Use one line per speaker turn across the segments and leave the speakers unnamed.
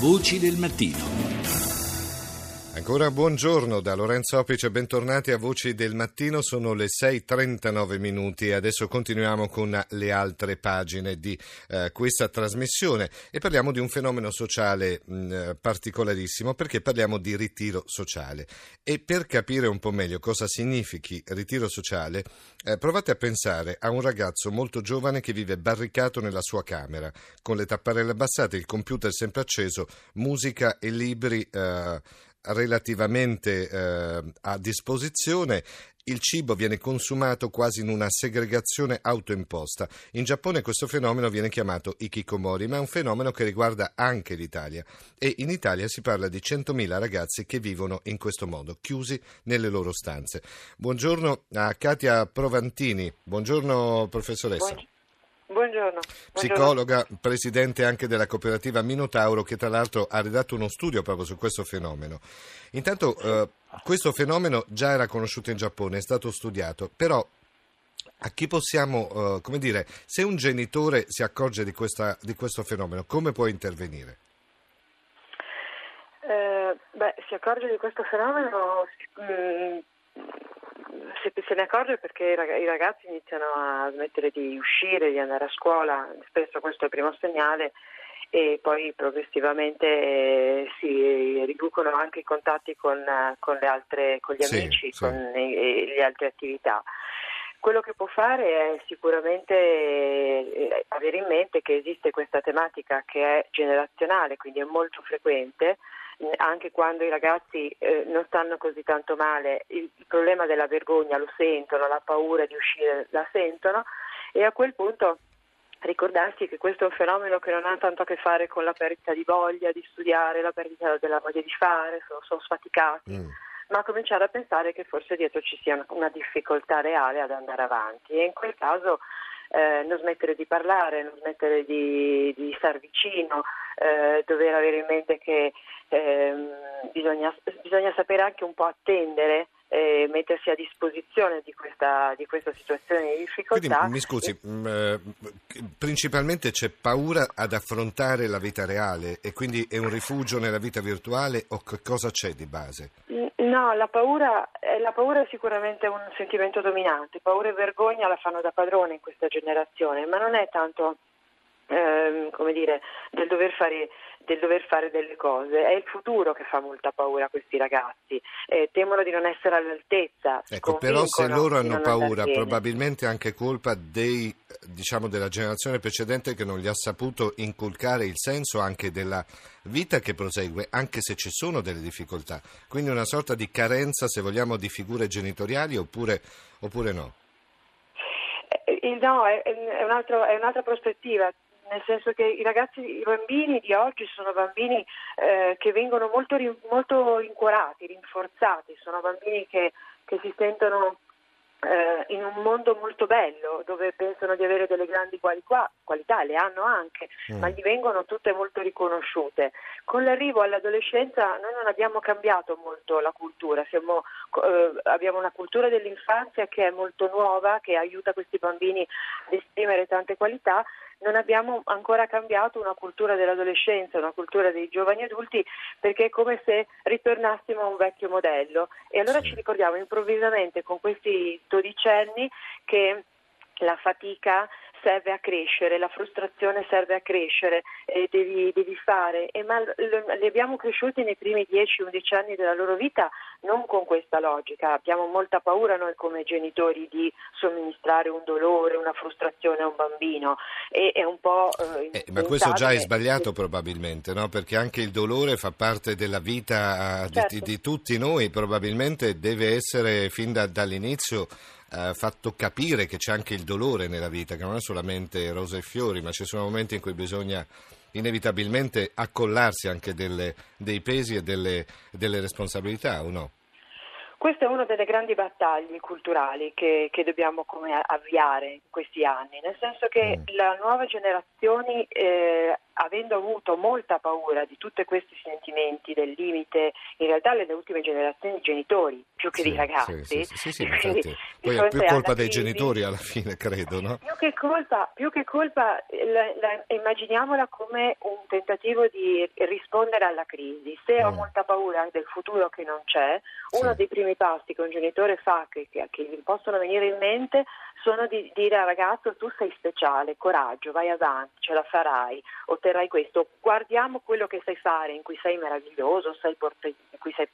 Voci del mattino.
Ancora buongiorno da Lorenzo Opice, bentornati a Voci del Mattino, sono le 6.39 minuti e adesso continuiamo con le altre pagine di eh, questa trasmissione. E parliamo di un fenomeno sociale mh, eh, particolarissimo perché parliamo di ritiro sociale. E per capire un po' meglio cosa significhi ritiro sociale eh, provate a pensare a un ragazzo molto giovane che vive barricato nella sua camera con le tapparelle abbassate, il computer sempre acceso, musica e libri eh, relativamente eh, a disposizione. Il cibo viene consumato quasi in una segregazione autoimposta. In Giappone questo fenomeno viene chiamato ikikomori, ma è un fenomeno che riguarda anche l'Italia. E in Italia si parla di 100.000 ragazzi che vivono in questo modo, chiusi nelle loro stanze. Buongiorno a Katia Provantini. Buongiorno professoressa.
Buongiorno. Buongiorno.
Psicologa, presidente anche della cooperativa Minotauro, che tra l'altro ha redatto uno studio proprio su questo fenomeno. Intanto, eh, questo fenomeno già era conosciuto in Giappone, è stato studiato, però a chi possiamo, eh, come dire, se un genitore si accorge di, questa, di questo fenomeno, come può intervenire?
Eh, beh, si accorge di questo fenomeno. Mh, mm, se, se, ne accorge perché i ragazzi iniziano a smettere di uscire, di andare a scuola, spesso questo è il primo segnale e poi progressivamente si riducono anche i contatti con, con, altre, con gli sì, amici, sì. con le, le altre attività. Quello che può fare è sicuramente eh, avere in mente che esiste questa tematica che è generazionale, quindi è molto frequente anche quando i ragazzi eh, non stanno così tanto male, il, il problema della vergogna lo sentono, la paura di uscire la sentono e a quel punto ricordarsi che questo è un fenomeno che non ha tanto a che fare con la perdita di voglia di studiare, la perdita della voglia di fare, sono, sono sfaticati, mm. ma cominciare a pensare che forse dietro ci sia una, una difficoltà reale ad andare avanti e in quel caso eh, non smettere di parlare, non smettere di, di star vicino, eh, dover avere in mente che eh, bisogna, bisogna sapere anche un po' attendere e mettersi a disposizione di questa, di questa situazione di difficoltà.
Quindi, mi scusi, mm, eh, principalmente c'è paura ad affrontare la vita reale e quindi è un rifugio nella vita virtuale o che cosa c'è di base?
No, la paura, eh, la paura, è sicuramente un sentimento dominante, paura e vergogna la fanno da padrone in questa generazione, ma non è tanto ehm, come dire, del dover, fare, del dover, fare, delle cose. È il futuro che fa molta paura a questi ragazzi, eh, temono di non essere all'altezza.
Ecco, però se loro hanno paura, probabilmente è anche colpa dei, diciamo, della generazione precedente che non gli ha saputo inculcare il senso anche della vita che prosegue, anche se ci sono delle difficoltà. Quindi una sorta di carenza, se vogliamo, di figure genitoriali oppure, oppure no?
Eh, no, è, è, un altro, è un'altra prospettiva nel senso che i ragazzi, i bambini di oggi sono bambini eh, che vengono molto, molto rincuorati, rinforzati, sono bambini che, che si sentono eh, in un mondo molto bello dove pensano di avere delle grandi qualità, qualità le hanno anche, mm. ma gli vengono tutte molto riconosciute. Con l'arrivo all'adolescenza noi non abbiamo cambiato molto la cultura, Siamo, eh, abbiamo una cultura dell'infanzia che è molto nuova, che aiuta questi bambini ad esprimere tante qualità, non abbiamo ancora cambiato una cultura dell'adolescenza, una cultura dei giovani adulti, perché è come se ritornassimo a un vecchio modello. E allora ci ricordiamo improvvisamente con questi dodicenni che la fatica serve a crescere, la frustrazione serve a crescere, eh, devi, devi, fare, e ma li abbiamo cresciuti nei primi 10-11 anni della loro vita non con questa logica, abbiamo molta paura noi come genitori di somministrare un dolore, una frustrazione a un bambino e è un po'...
Eh, eh, ma questo già è sbagliato probabilmente, no? perché anche il dolore fa parte della vita eh, certo. di, di, tutti noi, probabilmente deve essere fin da, dall'inizio eh, fatto capire che c'è anche il dolore nella vita, che non è solamente rose e fiori, ma ci sono momenti in cui bisogna inevitabilmente accollarsi anche delle, dei pesi e delle, delle responsabilità, o no?
Questa è una delle grandi battaglie culturali che, che, dobbiamo avviare in questi anni, nel senso che mm. le nuove generazioni eh, avendo avuto molta paura di tutti questi sentimenti del limite, in realtà le ultime generazioni di genitori più che
sì,
di ragazzi.
Sì, sì, sì, sì infatti, poi è più colpa dei crisi, genitori alla fine, credo, no?
Più che colpa, più che colpa la, la, immaginiamola come un tentativo di rispondere alla crisi. Se mm. ho molta paura del futuro che non c'è, uno dei primi passi che un genitore fa, che, che, che gli possono venire in mente, sono di dire al ragazzo tu sei speciale, coraggio, vai avanti, ce la farai, otterrai questo, guardiamo quello che sai fare, in cui sei meraviglioso, sei portato, sei,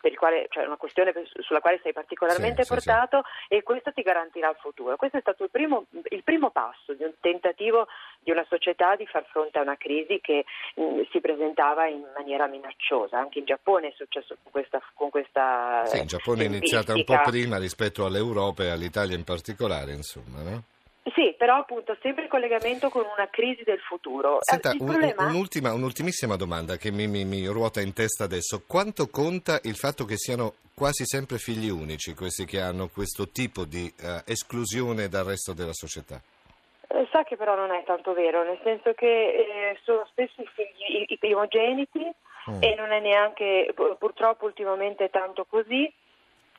per il quale, cioè una questione sulla quale sei particolarmente sì, portato sì, sì. e questo ti garantirà il futuro. Questo è stato il primo, il primo, passo di un tentativo di una società di far fronte a una crisi che mh, si presentava in maniera minacciosa. Anche in Giappone è successo con questa... Con questa
sì, in Giappone è iniziata un po' prima rispetto all'Europa e all'Italia in particolare, insomma, no?
Sì, però appunto sempre in collegamento con una crisi del futuro.
Senta, un, problema... un'ultima, un'ultimissima domanda che mi, mi, mi, ruota in testa adesso. Quanto conta il fatto che siano quasi sempre figli unici questi che hanno questo tipo di uh, esclusione dal resto della società?
Eh, sa che però non è tanto vero, nel senso che eh, sono spesso i figli, i, i primogeniti mm. e non è neanche purtroppo ultimamente tanto così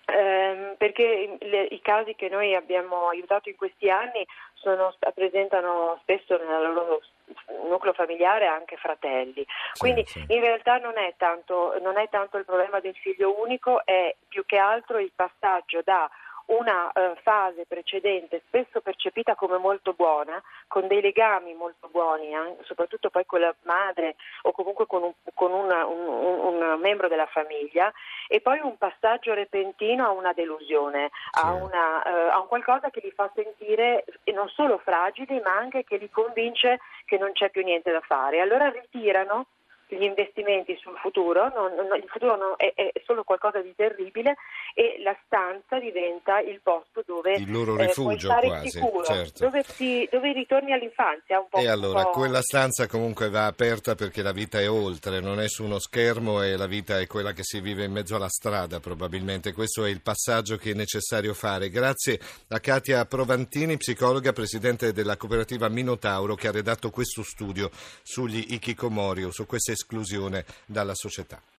ehm, perché le, i casi che noi abbiamo aiutato in questi anni sono, presentano spesso nel loro nucleo familiare anche fratelli. Quindi sì, sì. in realtà non è, tanto, non è tanto il problema del figlio unico, è più che altro il passaggio da una uh, fase precedente, spesso percepita come molto buona, con dei legami molto buoni, eh, soprattutto poi con la madre o comunque con, un, con una, un, un, un, membro della famiglia, e poi un passaggio repentino a una delusione, a, una, uh, a un qualcosa che li fa sentire non solo fragili, ma anche che li convince che non c'è più niente da fare. Allora ritirano gli investimenti sul futuro, non, non, il futuro non, è, è, solo qualcosa di terribile e la stanza diventa il posto dove
il loro eh, rifugio
eh,
quasi,
sicuro,
certo.
dove, si, dove, ritorni all'infanzia. Un po',
e allora,
po'...
quella stanza comunque va aperta perché la vita è oltre, non è su uno schermo e la vita è quella che si vive in mezzo alla strada probabilmente. Questo è il passaggio che è necessario fare. Grazie a Katia Provantini, psicologa, presidente della cooperativa Minotauro, che ha redatto questo studio sugli Ikikomori, su queste esclusione dalla società.